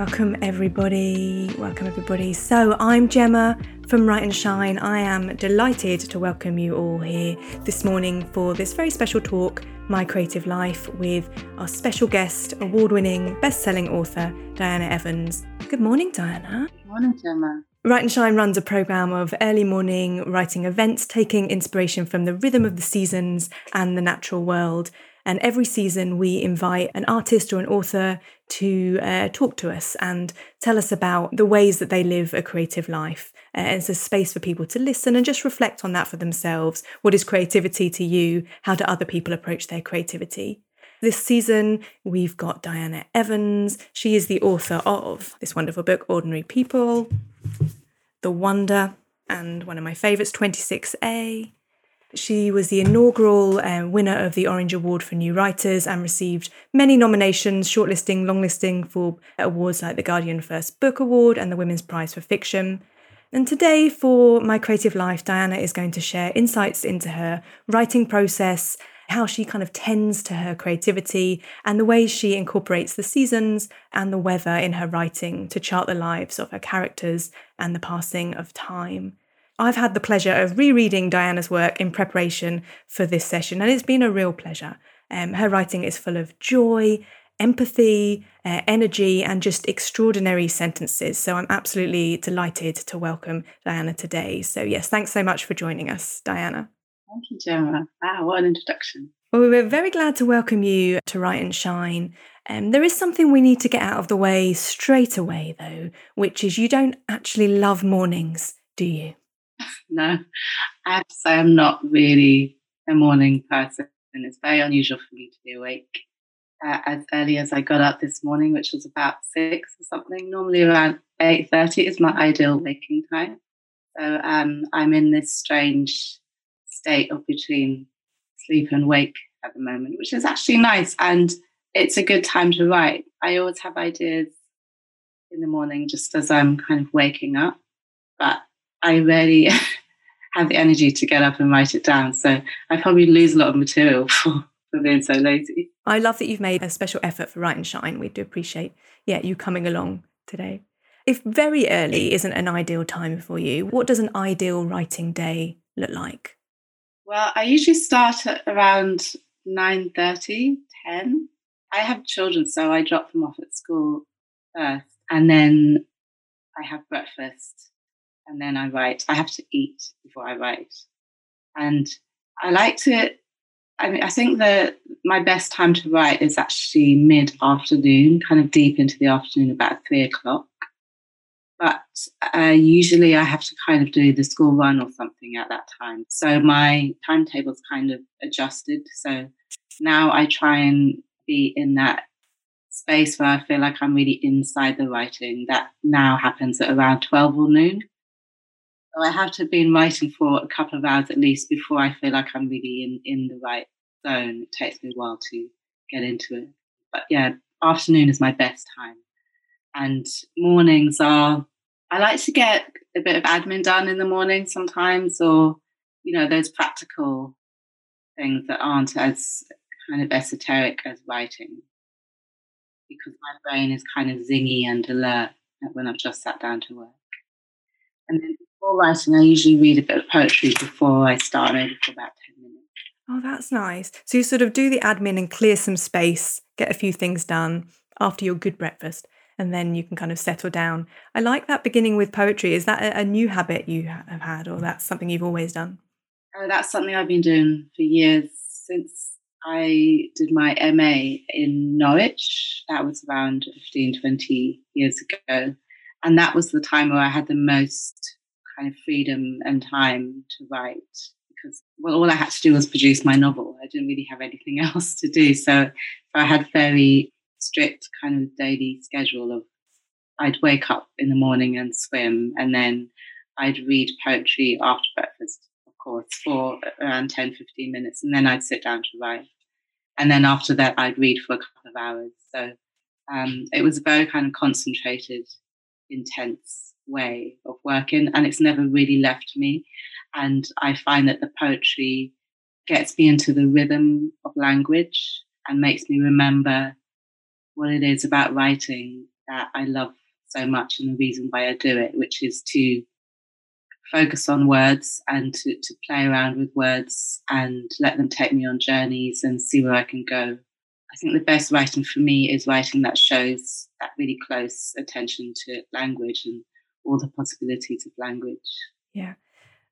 Welcome, everybody. Welcome, everybody. So, I'm Gemma from Write and Shine. I am delighted to welcome you all here this morning for this very special talk, My Creative Life, with our special guest, award winning, best selling author, Diana Evans. Good morning, Diana. Good morning, Gemma. Write and Shine runs a program of early morning writing events, taking inspiration from the rhythm of the seasons and the natural world. And every season, we invite an artist or an author to uh, talk to us and tell us about the ways that they live a creative life. Uh, it's a space for people to listen and just reflect on that for themselves. What is creativity to you? How do other people approach their creativity? This season, we've got Diana Evans. She is the author of this wonderful book, Ordinary People, The Wonder, and one of my favourites, 26A. She was the inaugural uh, winner of the Orange Award for New Writers and received many nominations, shortlisting, longlisting for awards like the Guardian First Book Award and the Women's Prize for Fiction. And today, for My Creative Life, Diana is going to share insights into her writing process, how she kind of tends to her creativity, and the ways she incorporates the seasons and the weather in her writing to chart the lives of her characters and the passing of time. I've had the pleasure of rereading Diana's work in preparation for this session, and it's been a real pleasure. Um, her writing is full of joy, empathy, uh, energy, and just extraordinary sentences. So I'm absolutely delighted to welcome Diana today. So, yes, thanks so much for joining us, Diana. Thank you, Gemma. Wow, what an introduction. Well, we're very glad to welcome you to Write and Shine. Um, there is something we need to get out of the way straight away, though, which is you don't actually love mornings, do you? no, I have to say I'm not really a morning person. and It's very unusual for me to be awake uh, as early as I got up this morning, which was about six or something. Normally around eight thirty is my ideal waking time. So um, I'm in this strange state of between sleep and wake at the moment, which is actually nice and it's a good time to write. I always have ideas in the morning just as I'm kind of waking up, but I rarely have the energy to get up and write it down. So I probably lose a lot of material for, for being so lazy. I love that you've made a special effort for Write and Shine. We do appreciate, yeah, you coming along today. If very early isn't an ideal time for you, what does an ideal writing day look like? Well, I usually start at around 9.30, 10. I have children, so I drop them off at school first. And then I have breakfast and then I write. I have to eat before I write. And I like to, I mean, I think that my best time to write is actually mid afternoon, kind of deep into the afternoon, about three o'clock. But uh, usually I have to kind of do the school run or something at that time. So my timetable's kind of adjusted. So now I try and be in that space where I feel like I'm really inside the writing. That now happens at around 12 or noon. I have to have been writing for a couple of hours at least before I feel like I'm really in, in the right zone. It takes me a while to get into it. But yeah, afternoon is my best time. And mornings are, I like to get a bit of admin done in the morning sometimes, or, you know, those practical things that aren't as kind of esoteric as writing. Because my brain is kind of zingy and alert when I've just sat down to work. And then before writing, I usually read a bit of poetry before I start, maybe for about 10 minutes. Oh, that's nice. So you sort of do the admin and clear some space, get a few things done after your good breakfast, and then you can kind of settle down. I like that beginning with poetry. Is that a, new habit you have had, or that's something you've always done? Oh, that's something I've been doing for years since I did my MA in Norwich. That was around 15, 20 years ago. And that was the time where I had the most kind of freedom and time to write because well all I had to do was produce my novel. I didn't really have anything else to do. So, so I had very strict kind of daily schedule of I'd wake up in the morning and swim and then I'd read poetry after breakfast, of course, for around 10, 15 minutes, and then I'd sit down to write. And then after that, I'd read for a couple of hours. So um, it was a very kind of concentrated, intense way of working and it's never really left me. And I find that the poetry gets me into the rhythm of language and makes me remember what it is about writing that I love so much and the reason why I do it, which is to focus on words and to, to play around with words and let them take me on journeys and see where I can go. I think the best writing for me is writing that shows that really close attention to language and all the possibilities of language. Yeah.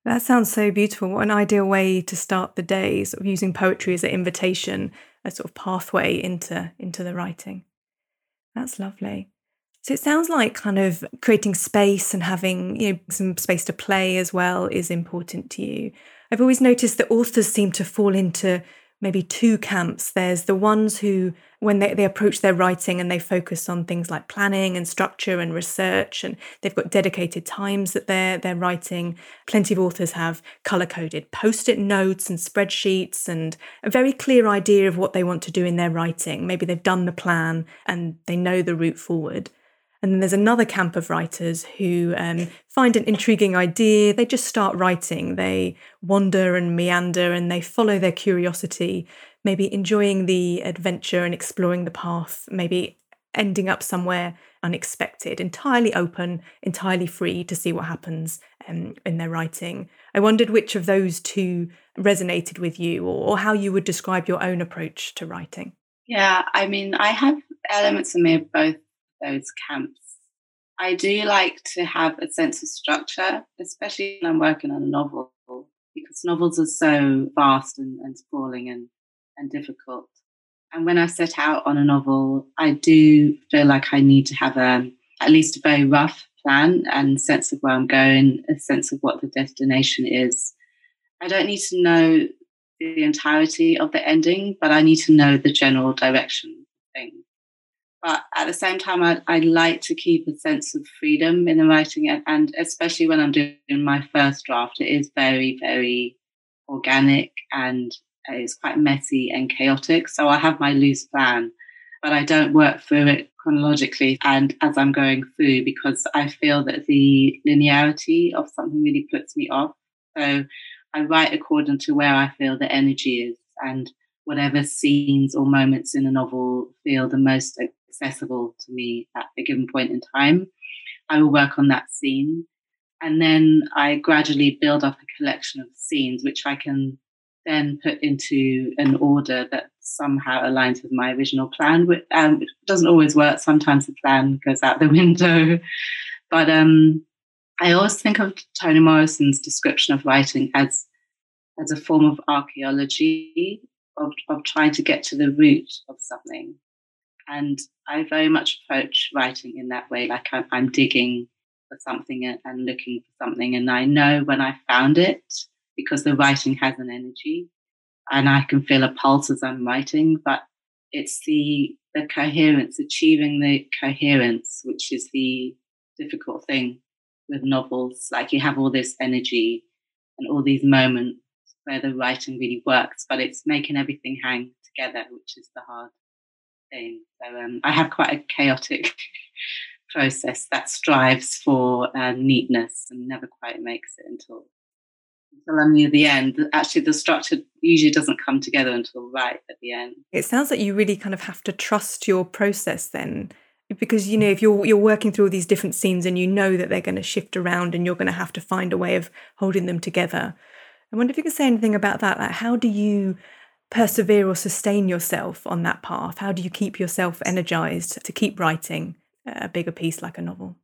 That sounds so beautiful. What an ideal way to start the day, sort of using poetry as an invitation, a sort of pathway into into the writing. That's lovely. So it sounds like kind of creating space and having, you know, some space to play as well is important to you. I've always noticed that authors seem to fall into maybe two camps. There's the ones who, when they, they approach their writing and they focus on things like planning and structure and research, and they've got dedicated times that they're they're writing. Plenty of authors have color coded post-it notes and spreadsheets and a very clear idea of what they want to do in their writing. Maybe they've done the plan and they know the route forward. And then there's another camp of writers who um, find an intriguing idea. They just start writing. They wander and meander and they follow their curiosity, maybe enjoying the adventure and exploring the path, maybe ending up somewhere unexpected, entirely open, entirely free to see what happens um, in their writing. I wondered which of those two resonated with you or, or how you would describe your own approach to writing. Yeah, I mean, I have elements of me of both those camps. I do like to have a sense of structure, especially when I'm working on a novel, because novels are so vast and, and sprawling and, and difficult. And when I set out on a novel, I do feel like I need to have a, at least a very rough plan and sense of where I'm going, a sense of what the destination is. I don't need to know the entirety of the ending, but I need to know the general direction of things. But at the same time, I, I like to keep a sense of freedom in the writing, and, and especially when I'm doing my first draft, it is very, very organic and it's quite messy and chaotic. So I have my loose plan, but I don't work through it chronologically and as I'm going through because I feel that the linearity of something really puts me off. So I write according to where I feel the energy is and whatever scenes or moments in a novel feel the most accessible to me at a given point in time. I will work on that scene. And then I gradually build up a collection of scenes, which I can then put into an order that somehow aligns with my original plan. Which um, doesn't always work. Sometimes the plan goes out the window. But um, I always think of Toni Morrison's description of writing as as a form of archaeology, of, of trying to get to the root of something. And I very much approach writing in that way, like I'm, I'm digging for something and, looking for something. And I know when I found it because the writing has an energy and I can feel a pulse as I'm writing, but it's the the coherence, achieving the coherence, which is the difficult thing with novels. Like you have all this energy and all these moments where the writing really works, but it's making everything hang together, which is the hard thing. So um, I have quite a chaotic process that strives for uh, neatness and never quite makes it until until I'm near the end. Actually, the structure usually doesn't come together until right at the end. It sounds like you really kind of have to trust your process then. Because you know, if you're you're working through all these different scenes and you know that they're going to shift around and you're going to have to find a way of holding them together. I wonder if you could say anything about that. Like, how do you persevere or sustain yourself on that path? How do you keep yourself energized to keep writing a bigger piece like a novel?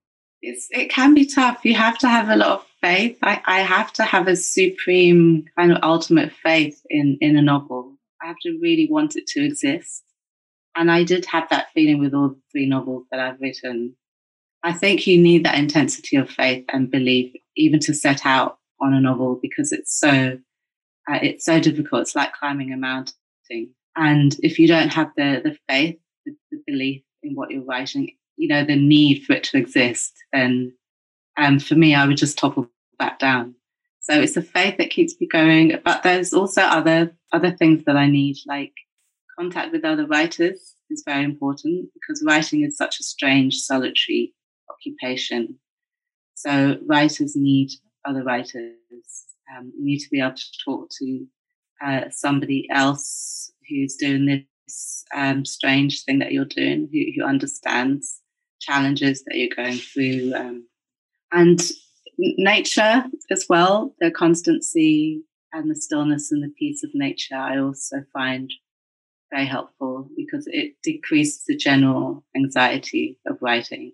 It's, it can be tough. You have to have a lot of faith. I, I have to have a supreme kind of ultimate faith in, in a novel. I have to really want it to exist. And I did have that feeling with all the three novels that I've written. I think you need that intensity of faith and belief even to set out on a novel because it's so it's so difficult. It's like climbing a mountain. And if you don't have the, the faith, the, the belief in what you're writing, you know, the need for it to exist, then um, for me, I would just topple back down. So it's the faith that keeps me going. But there's also other other things that I need, like contact with other writers is very important because writing is such a strange, solitary occupation. So writers need other writers um, you need to be able to talk to uh, somebody else who's doing this um, strange thing that you're doing, who, who understands challenges that you're going through. Um, and nature as well, the constancy and the stillness and the peace of nature, I also find very helpful because it decreases the general anxiety of writing.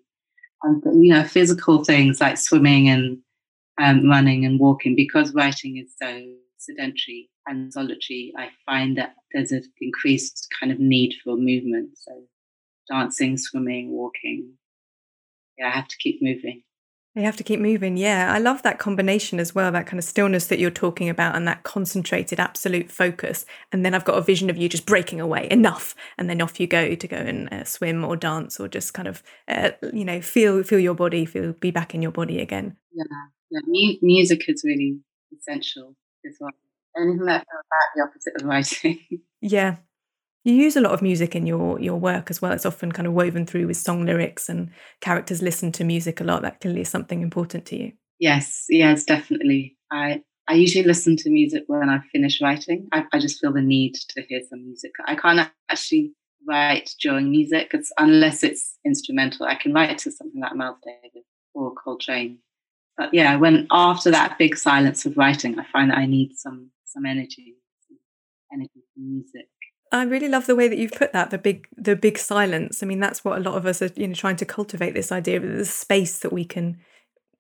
And, you know, physical things like swimming and um, running and walking, because writing is so sedentary and solitary, I find that there's an increased kind of need for movement. So dancing, swimming, walking. Yeah, I have to keep moving. You have to keep moving. Yeah. I love that combination as well, that kind of stillness that you're talking about and that concentrated absolute focus. And then I've got a vision of you just breaking away, enough. And then off you go to go and uh, swim or dance or just kind of, uh, you know, feel feel your body, feel be back in your body again. Yeah. yeah. Mu- music is really essential as well. Anything that feels about the opposite of writing. yeah. You use a lot of music in your your work as well. It's often kind of woven through with song lyrics and characters listen to music a lot. That clearly is something important to you. Yes, yes, definitely. I I usually listen to music when I finish writing. I, I just feel the need to hear some music. I can't actually write during music unless it's instrumental. I can write to something like Miles Davis or Coltrane. But yeah, when after that big silence of writing, I find that I need some some energy, some energy from music. I really love the way that you've put that the big the big silence. I mean, that's what a lot of us are you know trying to cultivate this idea of the space that we can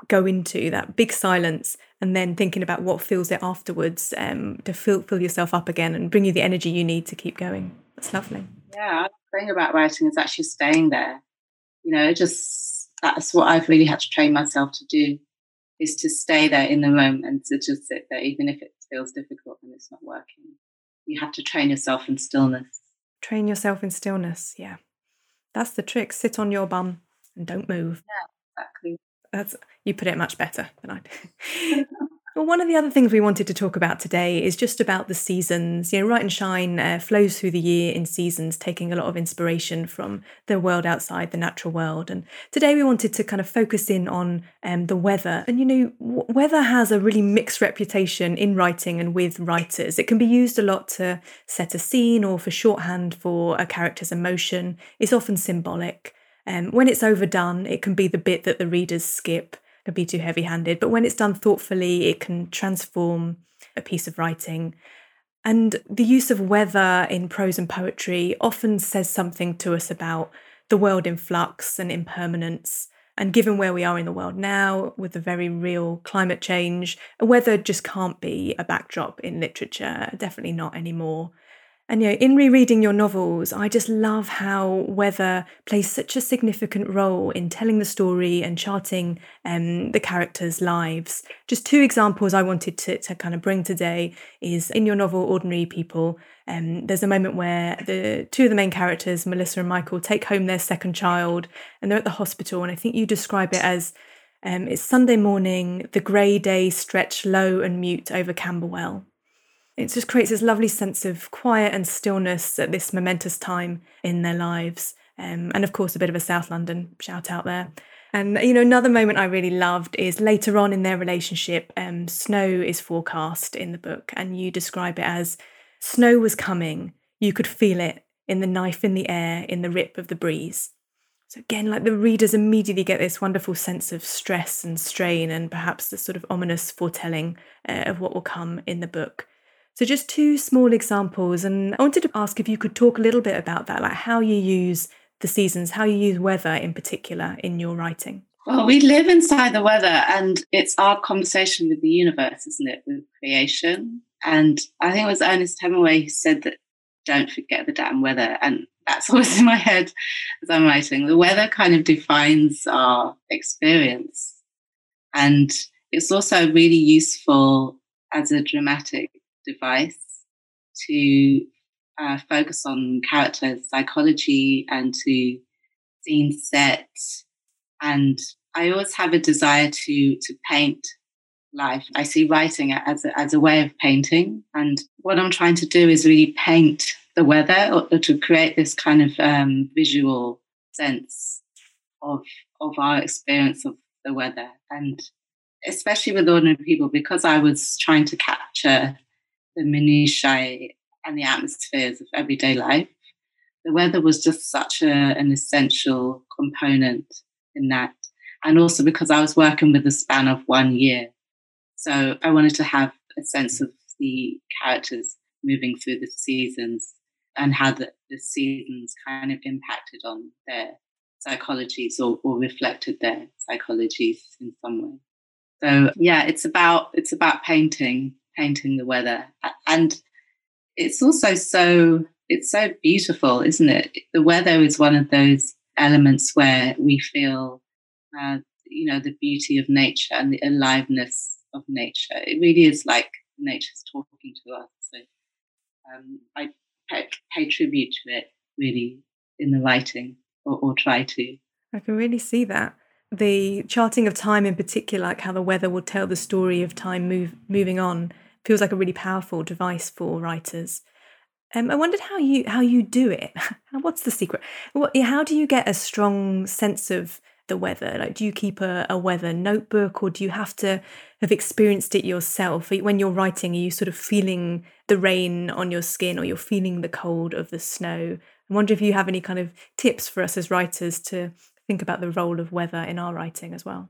go into that big silence and then thinking about what fills it afterwards um, to fill fill yourself up again and bring you the energy you need to keep going. That's lovely. Yeah, the thing about writing is actually staying there. You know, just that's what I've really had to train myself to do is to stay there in the moment and to just sit there, even if it feels difficult and it's not working you have to train yourself in stillness. Train yourself in stillness, yeah. That's the trick. Sit on your bum and don't move. Yeah, exactly. That's you put it much better than I do. Well, one of the other things we wanted to talk about today is just about the seasons. You know, Write and Shine uh, flows through the year in seasons, taking a lot of inspiration from the world outside, the natural world. And today we wanted to kind of focus in on um, the weather. And, you know, w- weather has a really mixed reputation in writing and with writers. It can be used a lot to set a scene or for shorthand for a character's emotion. It's often symbolic. Um, when it's overdone, it can be the bit that the readers skip be too heavy handed. But when it's done thoughtfully, it can transform a piece of writing. And the use of weather in prose and poetry often says something to us about the world in flux and impermanence. And given where we are in the world now, with the very real climate change, weather just can't be a backdrop in literature, definitely not anymore. And you know, in rereading your novels, I just love how weather plays such a significant role in telling the story and charting um, the characters' lives. Just two examples I wanted to, to kind of bring today is in your novel Ordinary People. Um, there's a moment where the two of the main characters, Melissa and Michael, take home their second child, and they're at the hospital. And I think you describe it as um, it's Sunday morning, the grey day stretched low and mute over Camberwell. It just creates this lovely sense of quiet and stillness at this momentous time in their lives. Um, and of course, a bit of a South London shout out there. And you know, another moment I really loved is later on in their relationship, um, snow is forecast in the book, and you describe it as snow was coming. You could feel it in the knife in the air, in the rip of the breeze. So again, like the readers immediately get this wonderful sense of stress and strain, and perhaps the sort of ominous foretelling uh, of what will come in the book. So, just two small examples. And I wanted to ask if you could talk a little bit about that, like how you use the seasons, how you use weather in particular in your writing. Well, we live inside the weather, and it's our conversation with the universe, isn't it, with creation? And I think it was Ernest Hemingway who said that don't forget the damn weather. And that's always in my head as I'm writing. The weather kind of defines our experience. And it's also really useful as a dramatic device to uh, focus on character psychology and to scene set. And I always have a desire to to paint life. I see writing as a, as a way of painting, and what I'm trying to do is really paint the weather, or, or to create this kind of um, visual sense of of our experience of the weather, and especially with ordinary people, because I was trying to capture the minutiae and the atmospheres of everyday life. the weather was just such a, an essential component in that. And also because I was working with a span of one year. So I wanted to have a sense of the characters moving through the seasons and how the, the seasons kind of impacted on their psychologies or, or reflected their psychologies in some way. So yeah, it's about it's about painting, painting the weather. And it's also so it's so beautiful, isn't it? The weather is one of those elements where we feel uh, you know the beauty of nature and the aliveness of nature. It really is like nature's talking to us. So um, I pay, pay, tribute to it really in the writing, or, or try to. I can really see that the charting of time in particular, like how the weather will tell the story of time move, moving on, feels like a really powerful device for writers. Um, I wondered how you how you do it. What's the secret? What, how do you get a strong sense of the weather? Like, do you keep a, a weather notebook, or do you have to have experienced it yourself? When you're writing, are you sort of feeling the rain on your skin, or you're feeling the cold of the snow? I wonder if you have any kind of tips for us as writers to think about the role of weather in our writing as well?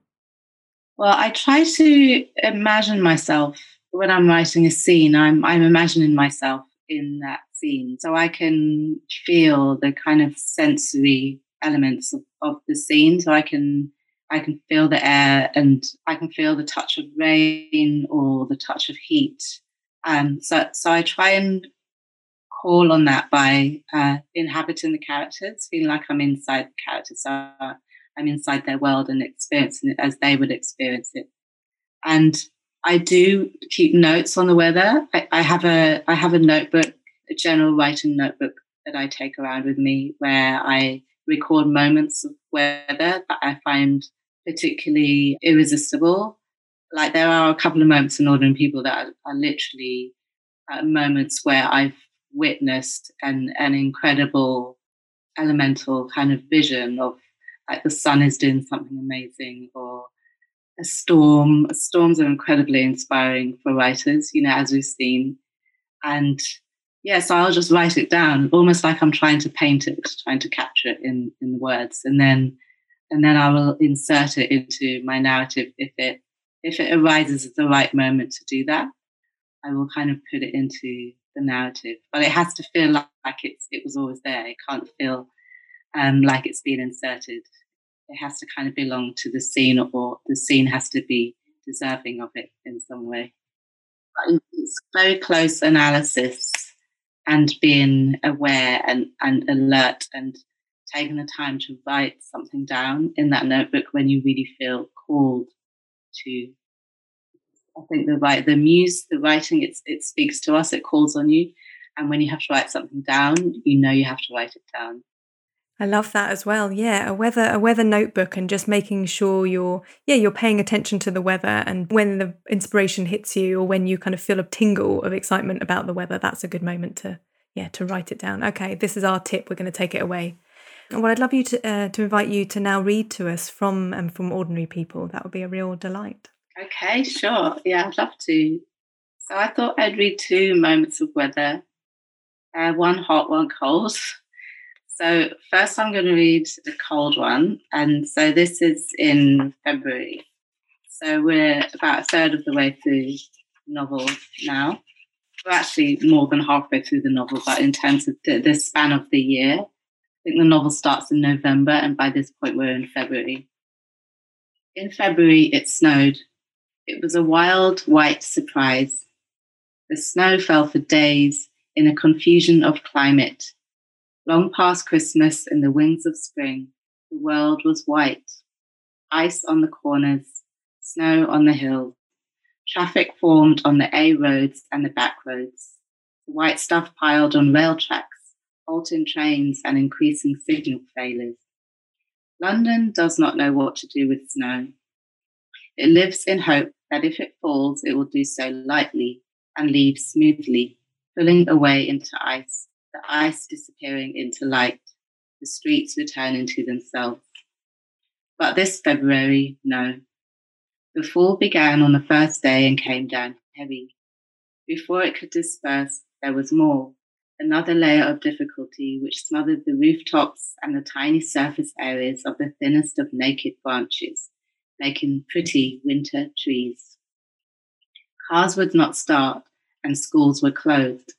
Well, I try to imagine myself when I'm writing a scene, I'm, I'm imagining myself in that scene. So I can feel the kind of sensory elements of, of the scene. So I can I can feel the air and I can feel the touch of rain or the touch of heat. Um, so, so I try and call on that by uh, inhabiting the characters, feeling like I'm inside the characters. So I'm inside their world and experiencing it as they would experience it. And I do keep notes on the weather. I, I have a I have a notebook, a general writing notebook that I take around with me, where I record moments of weather that I find particularly irresistible. Like there are a couple of moments in Ordinary People that are, are literally uh, moments where I've witnessed an, an incredible elemental kind of vision of like the sun is doing something amazing or a storm. Storms are incredibly inspiring for writers, you know, as we've seen. And yeah, so I'll just write it down, almost like I'm trying to paint it, trying to capture it in, in words. And then and then I will insert it into my narrative if it if it arises at the right moment to do that. I will kind of put it into the narrative, but it has to feel like, like it's it was always there. It can't feel um, like it's been inserted. It has to kind of belong to the scene, or the scene has to be deserving of it in some way. But it's very close analysis and being aware and, and alert and taking the time to write something down in that notebook when you really feel called to I think the right the muse, the writing, it it speaks to us, it calls on you. And when you have to write something down, you know you have to write it down. I love that as well. Yeah, a weather a weather notebook and just making sure you're yeah, you're paying attention to the weather and when the inspiration hits you or when you kind of feel a tingle of excitement about the weather, that's a good moment to yeah, to write it down. Okay, this is our tip. We're going to take it away. Well, I'd love you to uh, to invite you to now read to us from and um, from ordinary people. That would be a real delight. Okay, sure. Yeah, I'd love to. So I thought I'd read two moments of weather, uh, one hot, one cold. So first, I'm going to read the cold one, and so this is in February. So we're about a third of the way through the novel now. We're actually more than halfway through the novel, but in terms of the, the span of the year, I think the novel starts in November, and by this point, we're in February. In February, it snowed it was a wild white surprise. The snow fell for days in a confusion of climate. Long past Christmas in the wings of spring, the world was white. Ice on the corners, snow on the hills. Traffic formed on the A roads and the back roads. The white stuff piled on rail tracks, halting trains and increasing signal failures. London does not know what to do with snow. It lives in hope that if it falls, it will do so lightly and leave smoothly, pulling away into ice, the ice disappearing into light, the streets returning to themselves. But this February, no. The fall began on the first day and came down heavy. Before it could disperse, there was more. another layer of difficulty which smothered the rooftops and the tiny surface areas of the thinnest of naked branches, making pretty winter trees. Cars would not start, and schools were closed.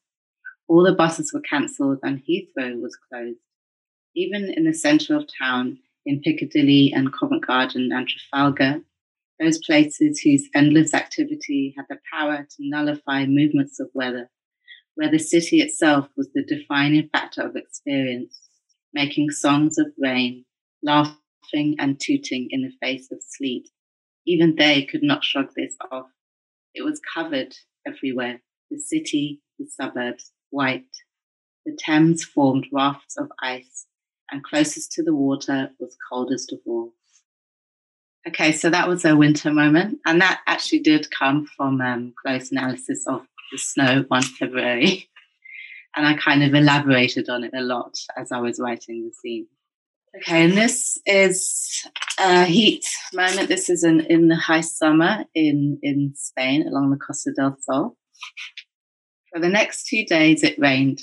All the buses were cancelled, and Heathrow was closed. Even in the centre of town, in Piccadilly and Covent Garden and Trafalgar, those places whose endless activity had the power to nullify movements of weather, where the city itself was the defining factor of experience, making songs of rain, and tooting in the face of sleet. Even they could not shrug this off. It was covered everywhere the city, the suburbs, white. The Thames formed rafts of ice, and closest to the water was coldest of all. Okay, so that was a winter moment, and that actually did come from um, close analysis of the snow one February, and I kind of elaborated on it a lot as I was writing the scene. Okay, and this is a heat moment. This is in, in the high summer in, in Spain along the Costa del Sol. For the next two days, it rained.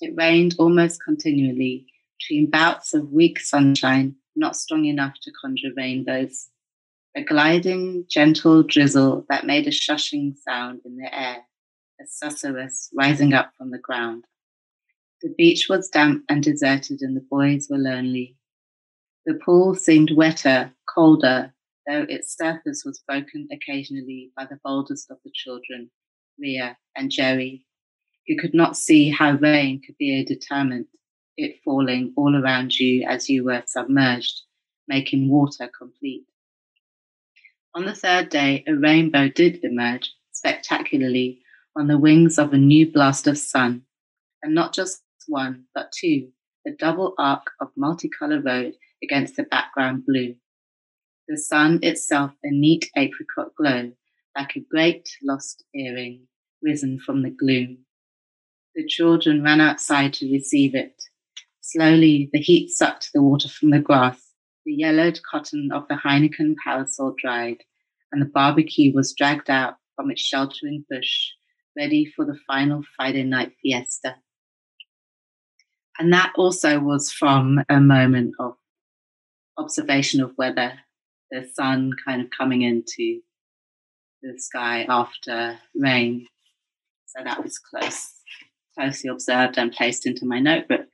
It rained almost continually, between bouts of weak sunshine, not strong enough to conjure rainbows. A gliding, gentle drizzle that made a shushing sound in the air, a susurrus rising up from the ground. The beach was damp and deserted, and the boys were lonely. The pool seemed wetter, colder, though its surface was broken occasionally by the boldest of the children, Ria and Jerry, who could not see how rain could be a deterrent, it falling all around you as you were submerged, making water complete. On the third day, a rainbow did emerge spectacularly on the wings of a new blast of sun, and not just one, but two, a double arc of multicolour road against the background blue. The sun itself a neat apricot glow, like a great lost earring risen from the gloom. The children ran outside to receive it. Slowly, the heat sucked the water from the grass. The yellowed cotton of the Heineken parasol dried, and the barbecue was dragged out from its sheltering bush, ready for the final Friday night fiesta. And that also was from a moment of observation of weather, the sun kind of coming into the sky after rain. So that was close, closely observed and placed into my notebook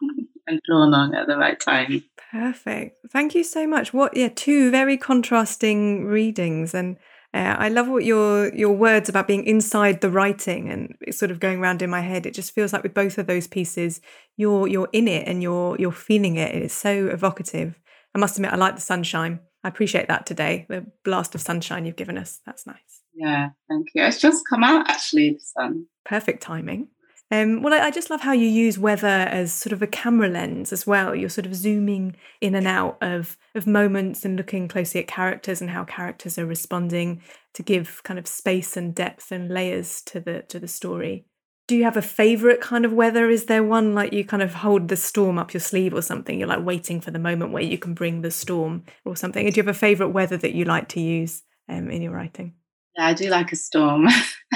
and drawn on at the right time. Perfect. Thank you so much. What, yeah, two very contrasting readings. And uh, I love what your your words about being inside the writing and it's sort of going around in my head. It just feels like with both of those pieces, you're you're in it and you're you're feeling it. It's so evocative. I must admit, I like the sunshine. I appreciate that today. The blast of sunshine you've given us. That's nice. Yeah, thank you. It's just come out actually, the sun. Perfect timing. Um, well, I, I, just love how you use weather as sort of a camera lens as well. You're sort of zooming in and out of of moments and looking closely at characters and how characters are responding to give kind of space and depth and layers to the to the story. Do you have a favorite kind of weather? Is there one like you kind of hold the storm up your sleeve or something? You're like waiting for the moment where you can bring the storm or something. do you have a favorite weather that you like to use um, in your writing? Yeah, I do like a storm.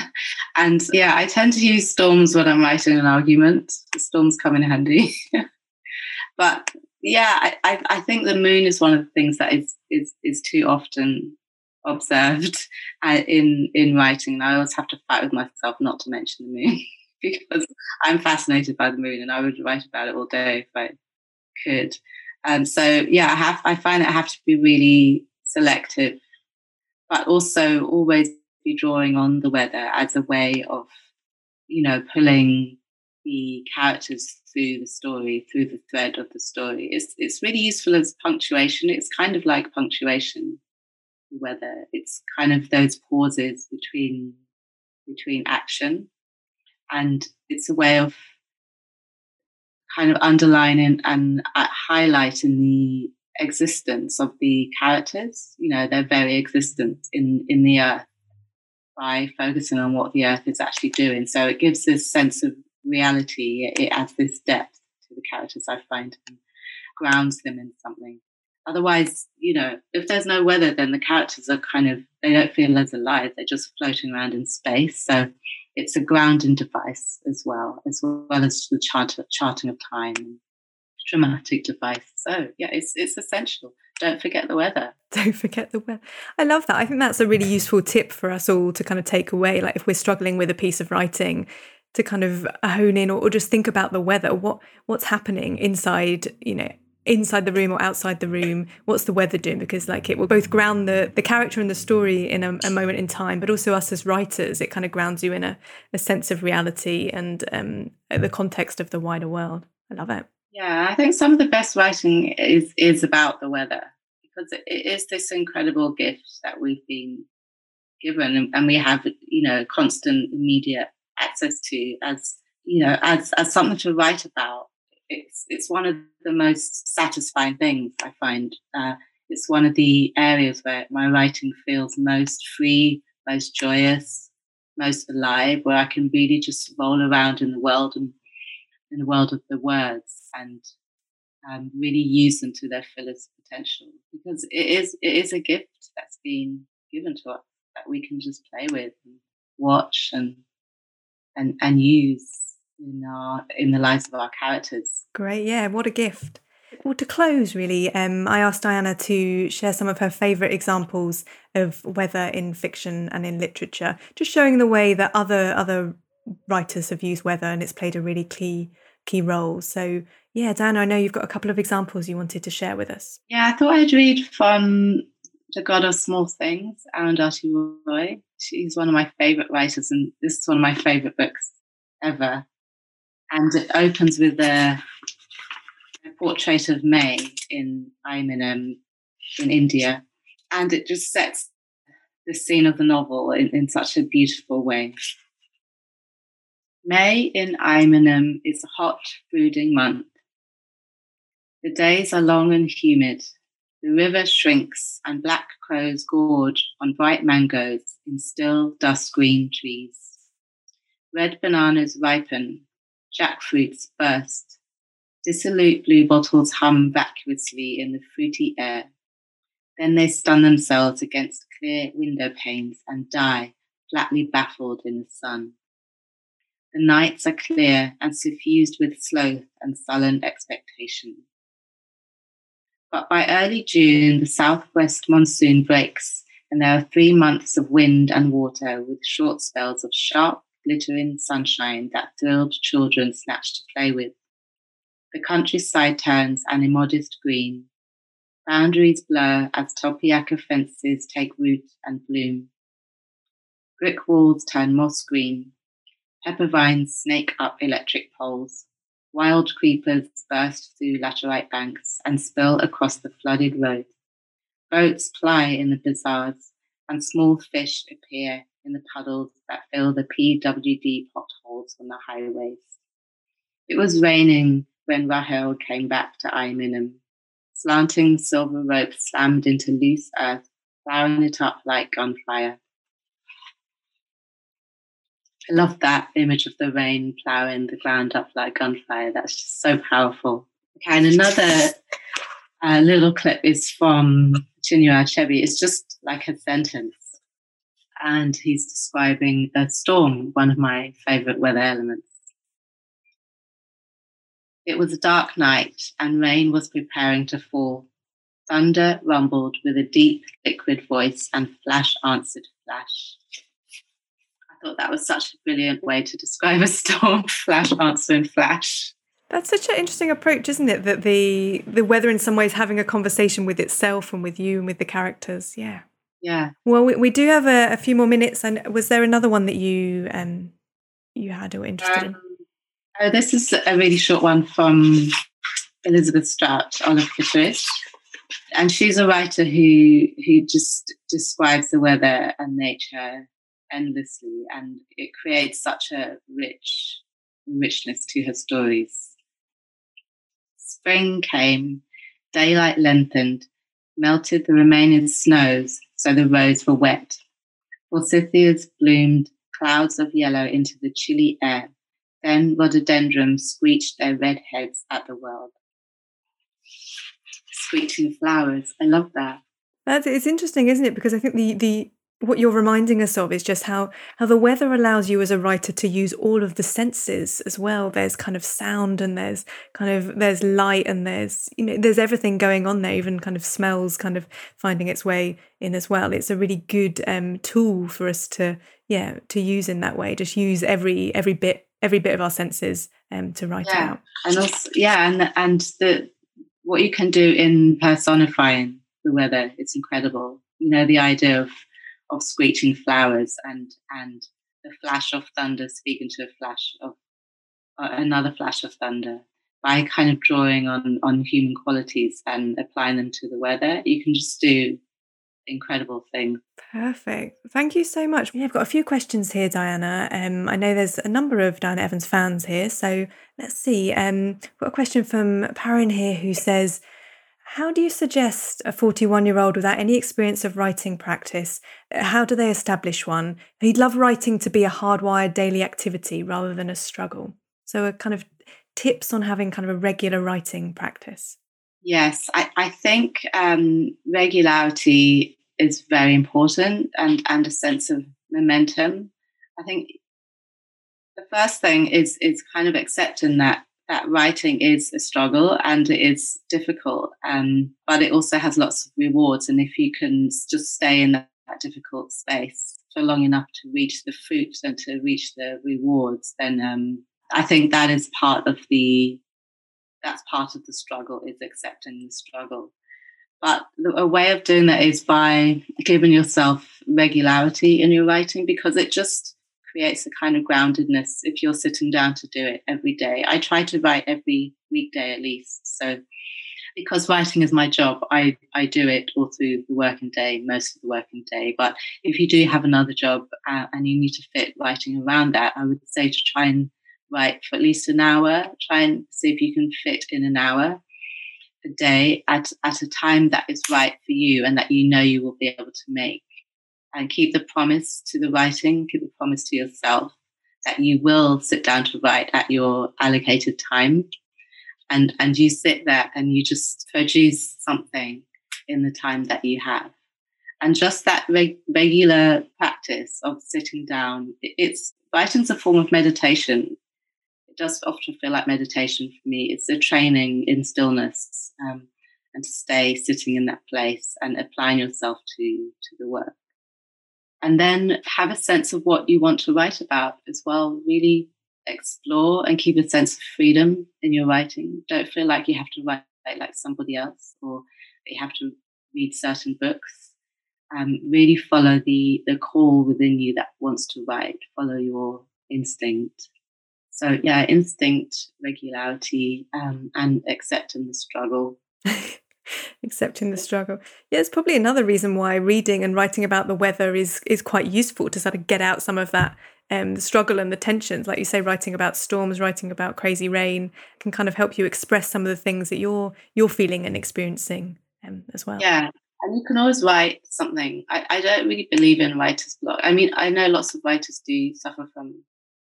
and yeah, I tend to use storms when I'm writing an argument. storms come in handy. but yeah, I, I, I, think the moon is one of the things that is is, is too often observed uh, in in writing. And I always have to fight with myself not to mention the moon because I'm fascinated by the moon and I would write about it all day if I could. Um, so yeah, I have I find I have to be really selective but also always be drawing on the weather as a way of, you know, pulling the characters through the story, through the thread of the story. It's it's really useful as punctuation. It's kind of like punctuation, weather. It's kind of those pauses between between action, and it's a way of kind of underlining and uh, highlighting the existence of the characters, you know, their very existence in, in the earth by focusing on what the earth is actually doing. So it gives this sense of reality. It, adds this depth to the characters, I find, and grounds them in something. Otherwise, you know, if there's no weather, then the characters are kind of, they don't feel as alive. They're just floating around in space. So it's a grounding device as well, as well as the chart, charting of time dramatic device. So yeah, it's it's essential. Don't forget the weather. Don't forget the weather. I love that. I think that's a really useful tip for us all to kind of take away. Like if we're struggling with a piece of writing, to kind of hone in or, or just think about the weather. What what's happening inside, you know, inside the room or outside the room what's the weather doing because like it will both ground the the character and the story in a, a moment in time but also us as writers it kind of grounds you in a, a sense of reality and um, the context of the wider world i love it yeah i think some of the best writing is is about the weather because it is this incredible gift that we've been given and, we have you know constant immediate access to as you know as as something to write about it's it's one of the most satisfying things I find. Uh, it's one of the areas where my writing feels most free, most joyous, most alive, where I can really just roll around in the world and in the world of the words and um, really use them to their fullest potential. Because it is it is a gift that's been given to us that we can just play with and watch and and and use in our in the lives of our characters. Great, yeah, what a gift. Well, to close, really, um, I asked Diana to share some of her favourite examples of weather in fiction and in literature, just showing the way that other other writers have used weather and it's played a really key key role. So, yeah, Dan, I know you've got a couple of examples you wanted to share with us. Yeah, I thought I'd read from The God of Small Things, Arundhati Roy. She's one of my favourite writers, and this is one of my favourite books ever and it opens with a, a portrait of May in Aymanam in India, and it just sets the scene of the novel in, in such a beautiful way. May in Aymanam is a hot, brooding month. The days are long and humid. The river shrinks, and black crows gorge on bright mangoes in still, dusk green trees. Red bananas ripen, jackfruits burst. Dissolute blue bottles hum vacuously in the fruity air. Then they stun themselves against clear window panes and die, flatly baffled in the sun. The nights are clear and suffused with sloth and sullen expectation. But by early June, the southwest monsoon breaks, and there are three months of wind and water with short spells of sharp, glittering sunshine that thrilled children snatched to play with. The countryside turns an immodest green. Boundaries blur as tapioca fences take root and bloom. Brick walls turn moss green. Pepper vines snake up electric poles. Wild creepers burst through laterite banks and spill across the flooded road. Boats ply in the bazaars, and small fish appear in the puddles that fill the PWD potholes on the highways. It was raining when Rahel came back to Aymanam. Slanting silver ropes slammed into loose earth, flowering it up like gunfire. I love that image of the rain ploughing the ground up like gunfire. That's just so powerful. Okay, and another uh, little clip is from Chinua Achebe. It's just like a sentence and he's describing a storm, one of my favorite weather elements. It was a dark night, and rain was preparing to fall. Thunder rumbled with a deep, liquid voice, and flash answered flash. I thought that was such a brilliant way to describe a storm flash answering flash. That's such an interesting approach, isn't it? That the the weather, in some ways, having a conversation with itself and with you and with the characters. Yeah yeah. Well, we, we do have a, a, few more minutes. And was there another one that you um you had or interested um, in? Oh, this is a really short one from Elizabeth Strout, Olive Kitteridge. And she's a writer who who just describes the weather and nature endlessly, and it creates such a rich richness to her stories. Spring came, daylight lengthened, melted the remaining snows so the roads were wet. Forsythias bloomed clouds of yellow into the chilly air. Then rhododendrons screeched their red heads at the world. Screeching flowers. I love that. That's it's interesting, isn't it? Because I think the the what you're reminding us of is just how how the weather allows you as a writer to use all of the senses as well. There's kind of sound and there's kind of there's light and there's you know there's everything going on there even kind of smells kind of finding its way in as well. It's a really good um, tool for us to yeah to use in that way. Just use every every bit every bit of our senses um, to write yeah. out. and also yeah and and the what you can do in personifying the weather it's incredible. You know the idea of of screeching flowers and and the flash of thunder speaking to a flash of uh, another flash of thunder by kind of drawing on on human qualities and applying them to the weather. You can just do incredible things. Perfect. Thank you so much. Yeah, i've got a few questions here diana. Um, i know there's a number of diana evans fans here so let's see. Um, got a question from Parin here who says how do you suggest a 41 year old without any experience of writing practice? How do they establish one? He'd love writing to be a hardwired daily activity rather than a struggle. So, a kind of tips on having kind of a regular writing practice. Yes, I, I think um, regularity is very important and, and a sense of momentum. I think the first thing is is kind of accepting that that writing is a struggle and it is difficult, um, but it also has lots of rewards. And if you can just stay in that, that difficult space for long enough to reach the fruit and to reach the rewards, then um, I think that is part of the that's part of the struggle is accepting the struggle. But a way of doing that is by giving yourself regularity in your writing because it just creates a kind of groundedness if you're sitting down to do it every day. I try to write every weekday at least. So because writing is my job, I, I do it all through the working day, most of the working day. But if you do have another job uh, and you need to fit writing around that, I would say to try and write for at least an hour. Try and see if you can fit in an hour a day at, at a time that is right for you and that you know you will be able to make and keep the promise to the writing, keep the promise to yourself that you will sit down to write at your allocated time. And, and you sit there and you just produce something in the time that you have. And just that reg- regular practice of sitting down, it's writing's a form of meditation. It does often feel like meditation for me. It's a training in stillness um, and to stay sitting in that place and applying yourself to, to the work and then have a sense of what you want to write about as well. Really explore and keep a sense of freedom in your writing. Don't feel like you have to write like somebody else or you have to read certain books. Um, really follow the the call within you that wants to write. Follow your instinct. So yeah, instinct, regularity, um, and accepting the struggle. accepting the struggle. Yeah, it's probably another reason why reading and writing about the weather is is quite useful to sort of get out some of that um, the struggle and the tensions. Like you say, writing about storms, writing about crazy rain can kind of help you express some of the things that you're you're feeling and experiencing um, as well. Yeah. And you can always write something. I, I don't really believe in writer's block. I mean, I know lots of writers do suffer from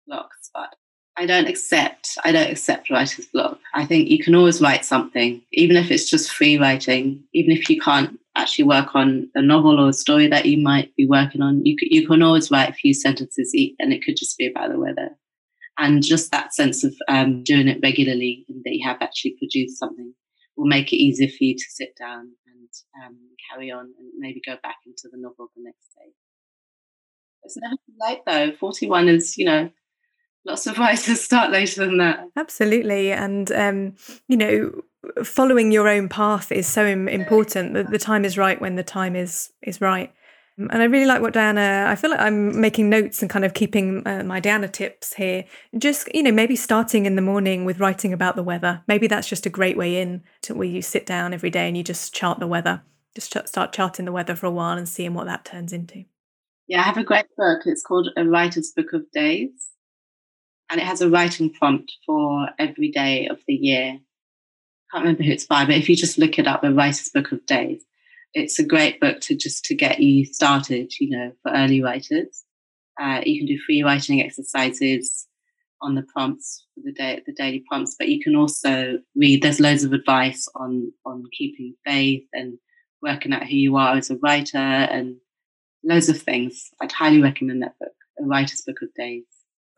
blocks, but I don't accept I don't accept writer's block. I think you can always write something, even if it's just free writing, even if you can't actually work on a novel or a story that you might be working on, you you can always write a few sentences and it could just be about the weather. And just that sense of um, doing it regularly and that you have actually produced something will make it easier for you to sit down and um, carry on and maybe go back into the novel the next day. It's never too late though. 41 is, you know, lots of writers start later than that. Absolutely. And, um, you know, following your own path is so important that the time is right when the time is is right. And I really like what Diana, I feel like I'm making notes and kind of keeping uh, my Diana tips here. Just, you know, maybe starting in the morning with writing about the weather. Maybe that's just a great way in to where you sit down every day and you just chart the weather. Just ch- start charting the weather for a while and seeing what that turns into. Yeah, I have a great book. It's called A Writer's Book of Days and it has a writing prompt for every day of the year. I Can't remember who it's by, but if you just look it up, the Writer's Book of Days, it's a great book to just to get you started. You know, for early writers, uh, you can do free writing exercises on the prompts for the day, the daily prompts, but you can also read. There's loads of advice on on keeping faith and working out who you are as a writer and loads of things. I'd highly recommend that book, A Writer's Book of Days.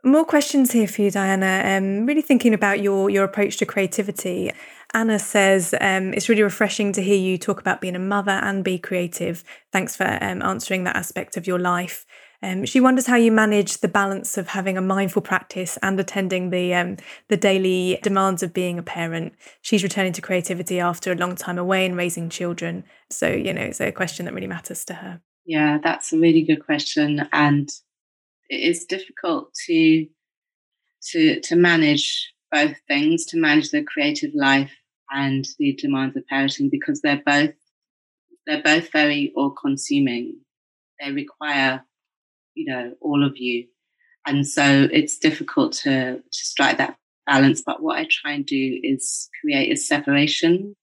More questions here for you, Diana. Um, really thinking about your your approach to creativity. Anna says um, it's really refreshing to hear you talk about being a mother and be creative. Thanks for um, answering that aspect of your life. Um, she wonders how you manage the balance of having a mindful practice and attending the um, the daily demands of being a parent. She's returning to creativity after a long time away and raising children. So you know, it's a question that really matters to her. Yeah, that's a really good question, and it is difficult to to to manage both things, to manage the creative life and the demands of parenting, because they're both they're both very all consuming. They require you know all of you and so it's difficult to to strike that balance but what i try and do is create a separation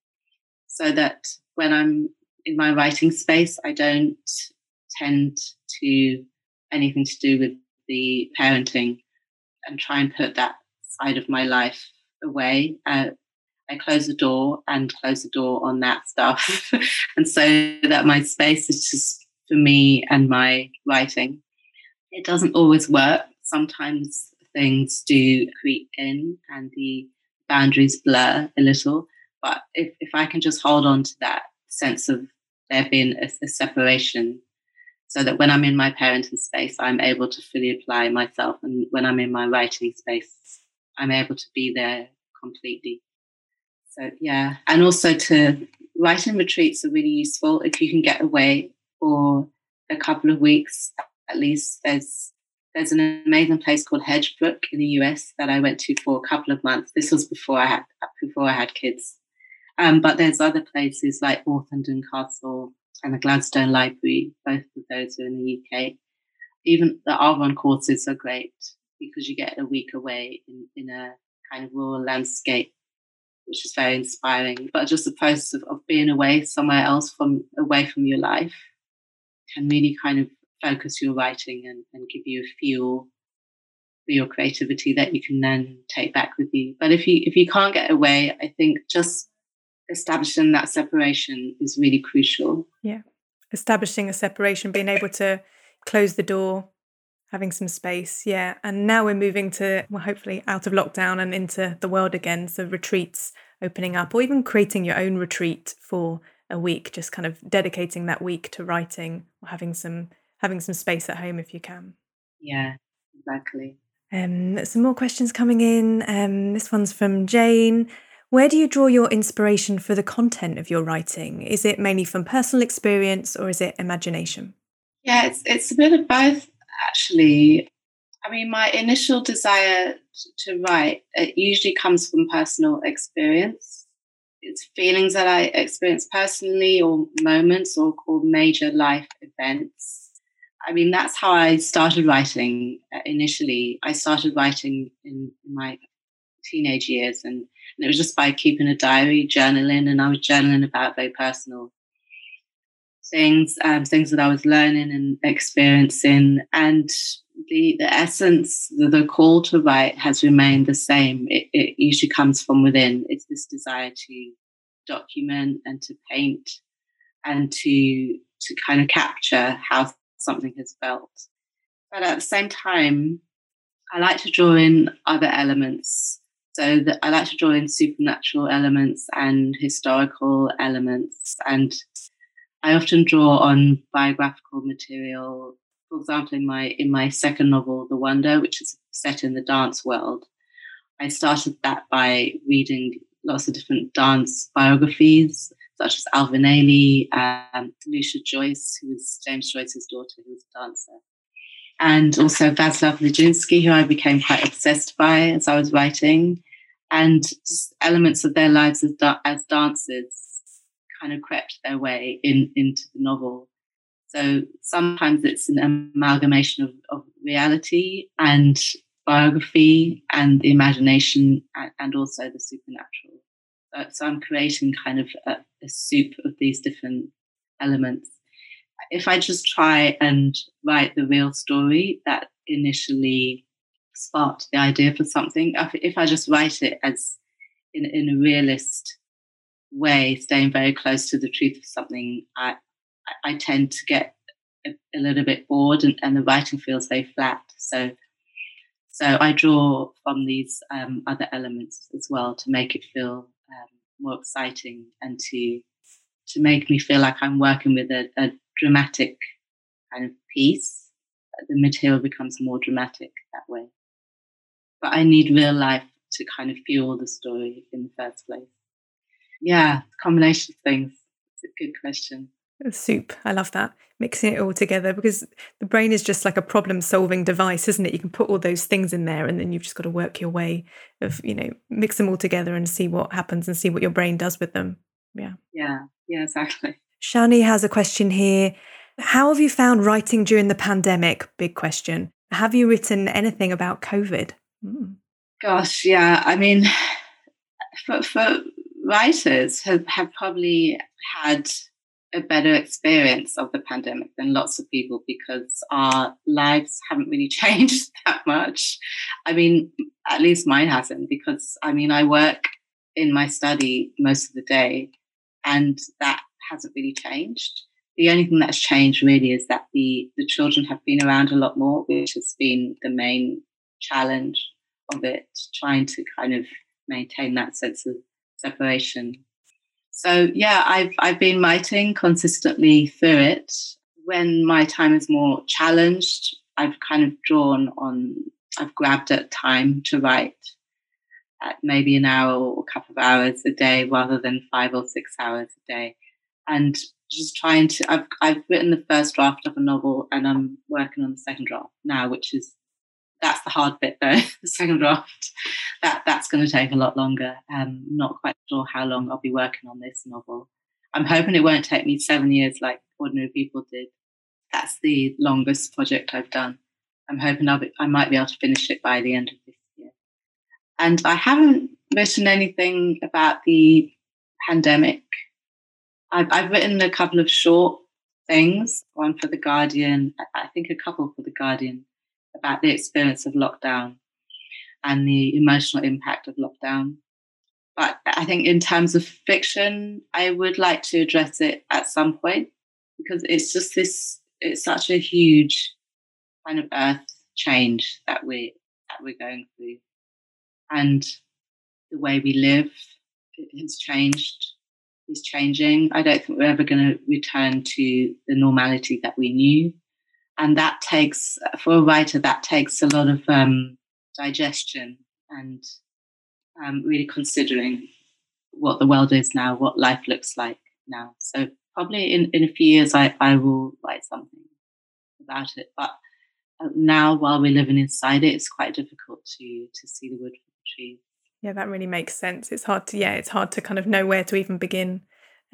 so that when i'm in my writing space i don't tend to anything to do with the parenting and try and put that side of my life away uh, I close the door and close the door on that stuff. and so that my space is just for me and my writing. It doesn't always work. Sometimes things do creep in and the boundaries blur a little. But if, if I can just hold on to that sense of there being a, a separation, so that when I'm in my parenting space, I'm able to fully apply myself. And when I'm in my writing space, I'm able to be there completely. So, yeah. And also to writing retreats are really useful if you can get away for a couple of weeks at least there's there's an amazing place called Hedgebrook in the US that I went to for a couple of months. This was before I had before I had kids. Um, but there's other places like Hawthornden Castle and the Gladstone Library. Both of those are in the UK. Even the Arvon courses are great because you get a week away in, in a kind of rural landscape, which is very inspiring. But just the process of, of being away somewhere else from away from your life can really kind of focus your writing and, and give you a fuel for your creativity that you can then take back with you. But if you if you can't get away, I think just establishing that separation is really crucial. Yeah. Establishing a separation, being able to close the door, having some space. Yeah. And now we're moving to, well, hopefully out of lockdown and into the world again. So retreats opening up, or even creating your own retreat for a week, just kind of dedicating that week to writing or having some having some space at home if you can. Yeah, exactly. Um, some more questions coming in. Um, this one's from Jane. Where do you draw your inspiration for the content of your writing? Is it mainly from personal experience or is it imagination? Yeah, it's it's a bit of both actually. I mean, my initial desire to write it usually comes from personal experience. It's feelings that I experience personally, or moments, or, or major life events I mean, that's how I started writing uh, initially. I started writing in, in my teenage years, and, and, it was just by keeping a diary, journaling, and I was journaling about very personal things, um, things that I was learning and experiencing. And the, the essence, the, the call to write has remained the same. It, it usually comes from within. It's this desire to document and to paint and to to kind of capture how something has felt. But at the same time, I like to draw in other elements. So that I like to draw in supernatural elements and historical elements. And I often draw on biographical material. For example, in my in my second novel, The Wonder, which is set in the dance world, I started that by reading lots of different dance biographies such as Alvin Ailey, um, Lucia Joyce, who was James Joyce's daughter, who was a dancer, and also Vaslav Nijinsky, who I became quite obsessed by as I was writing, and elements of their lives as, da- as dancers kind of crept their way in, into the novel. So sometimes it's an amalgamation of, of reality and biography and the imagination and, and also the supernatural. Uh, so I'm creating kind of a, a soup of these different elements. If I just try and write the real story that initially sparked the idea for something, if I just write it as in, in a realist way, staying very close to the truth of something, I, I tend to get a, a little bit bored and, and, the writing feels very flat. So, so I draw from these um, other elements as well to make it feel um, more exciting and to to make me feel like I'm working with a, a dramatic kind of piece. The material becomes more dramatic that way. But I need real life to kind of fuel the story in the first place. Yeah, combination of things. It's a good question. Soup. I love that. Mixing it all together because the brain is just like a problem solving device, isn't it? You can put all those things in there and then you've just got to work your way of, you know, mix them all together and see what happens and see what your brain does with them. Yeah. Yeah. Yeah, exactly. Shani has a question here. How have you found writing during the pandemic? Big question. Have you written anything about COVID? Mm. Gosh, yeah. I mean, for, for writers have, have probably had a better experience of the pandemic than lots of people because our lives haven't really changed that much. I mean, at least mine hasn't because I mean, I work in my study most of the day and that hasn't really changed. The only thing that's changed really is that the, the children have been around a lot more, which has been the main challenge of it, trying to kind of maintain that sense of separation. So yeah, I've I've been writing consistently through it. When my time is more challenged, I've kind of drawn on I've grabbed at time to write at maybe an hour or a couple of hours a day rather than five or six hours a day. And just trying to I've I've written the first draft of a novel and I'm working on the second draft now, which is that's the hard bit though, the second draft. That that's going to take a lot longer. Um, not quite sure how long I'll be working on this novel. I'm hoping it won't take me seven years like Ordinary People did. That's the longest project I've done. I'm hoping I'll be, I might be able to finish it by the end of this year. And I haven't written anything about the pandemic. I've, I've written a couple of short things, one for The Guardian, I think a couple for The Guardian, about the experience of lockdown and the emotional impact of lockdown. But I think in terms of fiction, I would like to address it at some point because it's just this, it's such a huge kind of earth change that we that we're going through. And the way we live has changed, is changing. I don't think we're ever going to return to the normality that we knew and that takes for a writer that takes a lot of um, digestion and um, really considering what the world is now, what life looks like now. So probably in, in a few years, I, I will write something about it. But uh, now, while we're living inside it, it's quite difficult to to see the wood for the trees. Yeah, that really makes sense. It's hard to yeah, it's hard to kind of know where to even begin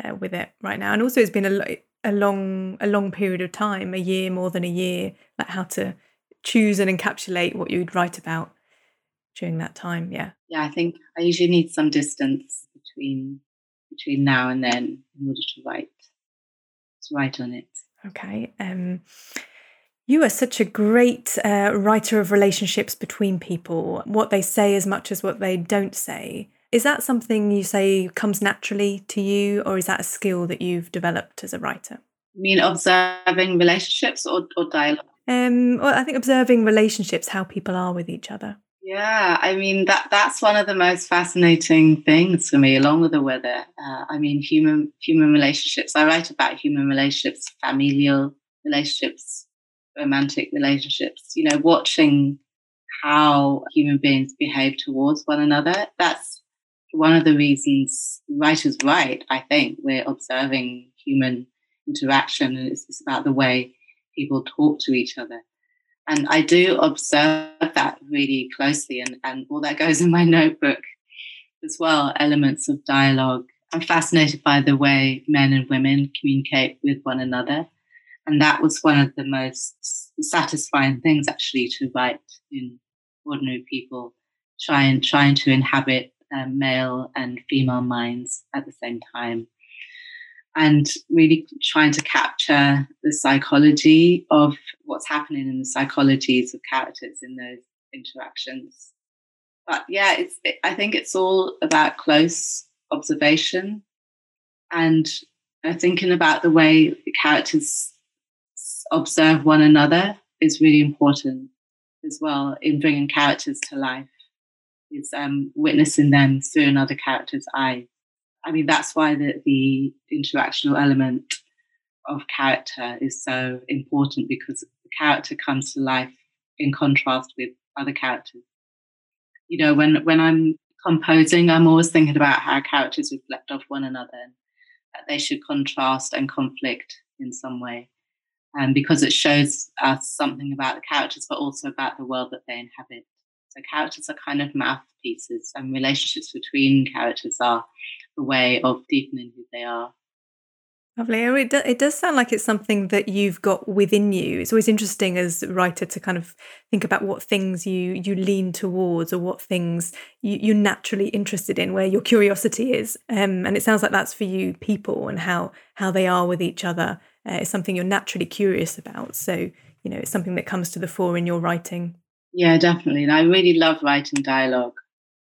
uh, with it right now. And also, it's been a a long a long period of time, a year more than a year, like how to choose and encapsulate what you'd write about during that time. Yeah. Yeah, I think I usually need some distance between between now and then in order to write to write on it. Okay. Um you are such a great uh, writer of relationships between people, what they say as much as what they don't say. Is that something you say comes naturally to you, or is that a skill that you've developed as a writer? You mean observing relationships or, or dialogue? Um, well, I think observing relationships, how people are with each other. Yeah, I mean that that's one of the most fascinating things for me, along with the weather. Uh, I mean, human human relationships. I write about human relationships, familial relationships, romantic relationships. You know, watching how human beings behave towards one another. That's one of the reasons writers write, I think, we're observing human interaction and it's, it's about the way people talk to each other. And I do observe that really closely, and, and all that goes in my notebook as well elements of dialogue. I'm fascinated by the way men and women communicate with one another. And that was one of the most satisfying things actually to write in Ordinary People, trying trying to inhabit um, male and female minds at the same time. And really trying to capture the psychology of what's happening in the psychologies of characters in those interactions. But yeah, it's, it, I think it's all about close observation and uh, thinking about the way the characters observe one another is really important as well in bringing characters to life. Is um, witnessing them through another character's eyes. I mean, that's why the, the interactional element of character is so important because the character comes to life in contrast with other characters. You know, when when I'm composing, I'm always thinking about how characters reflect off one another and that they should contrast and conflict in some way. Um, because it shows us something about the characters, but also about the world that they inhabit. So characters are kind of mouthpieces, and relationships between characters are a way of deepening who they are. Lovely. It, do, it does sound like it's something that you've got within you. It's always interesting as a writer to kind of think about what things you you lean towards or what things you, you're naturally interested in, where your curiosity is. Um, and it sounds like that's for you, people and how how they are with each other. Uh, is something you're naturally curious about. So you know, it's something that comes to the fore in your writing. Yeah, definitely. And I really love writing dialogue.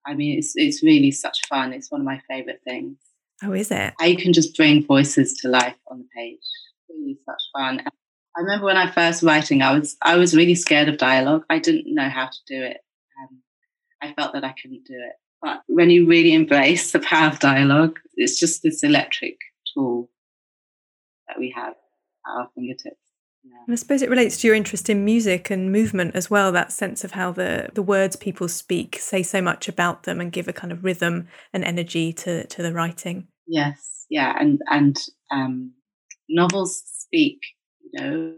I mean, it's it's really such fun. It's one of my favorite things. Oh, is it? How you can just bring voices to life on the page. Really such fun. I remember when I first writing, I was I was really scared of dialogue. I didn't know how to do it. Um, I felt that I couldn't do it. But when you really embrace the power of dialogue, it's just this electric tool that we have at our fingertips. And I suppose it relates to your interest in music and movement as well, that sense of how the, the words people speak say so much about them and give a kind of rhythm and energy to, to the writing. Yes, yeah, and and um, novels speak. You know,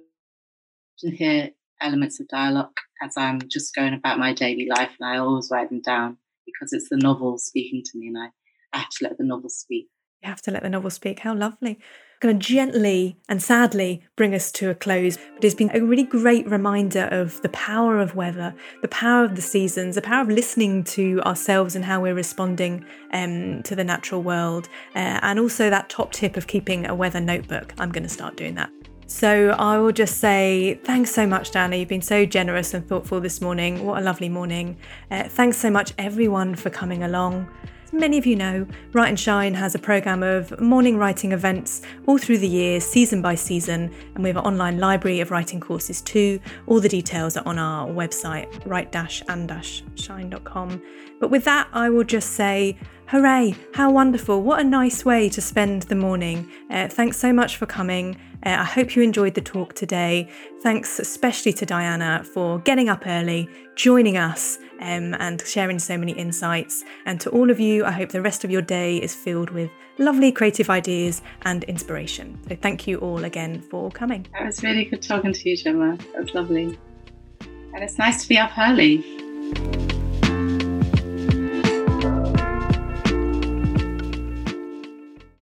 to hear elements of dialogue as I'm just going about my daily life, and I always write them down because it's the novel speaking to me, and I, I have to let the novel speak. You have to let the novel speak. How lovely going to gently and sadly bring us to a close. But it's been a really great reminder of the power of weather, the power of the seasons, the power of listening to ourselves and how we're responding um, to the natural world, uh, and also that top tip of keeping a weather notebook. I'm going to start doing that. So I will just say thanks so much, Diana. You've been so generous and thoughtful this morning. What a lovely morning. Uh, thanks so much, everyone, for coming along many of you know, Write and Shine has a programme of morning writing events all through the year, season by season, and we have an online library of writing courses too. All the details are on our website, write-and-shine.com. But with that, I will just say, hooray, how wonderful, what a nice way to spend the morning. Uh, thanks so much for coming. Uh, I hope you enjoyed the talk today. Thanks especially to Diana for getting up early, joining us, um, and sharing so many insights. And to all of you, I hope the rest of your day is filled with lovely creative ideas and inspiration. So thank you all again for coming. It was really good talking to you, Gemma. That was lovely. And it's nice to be up early.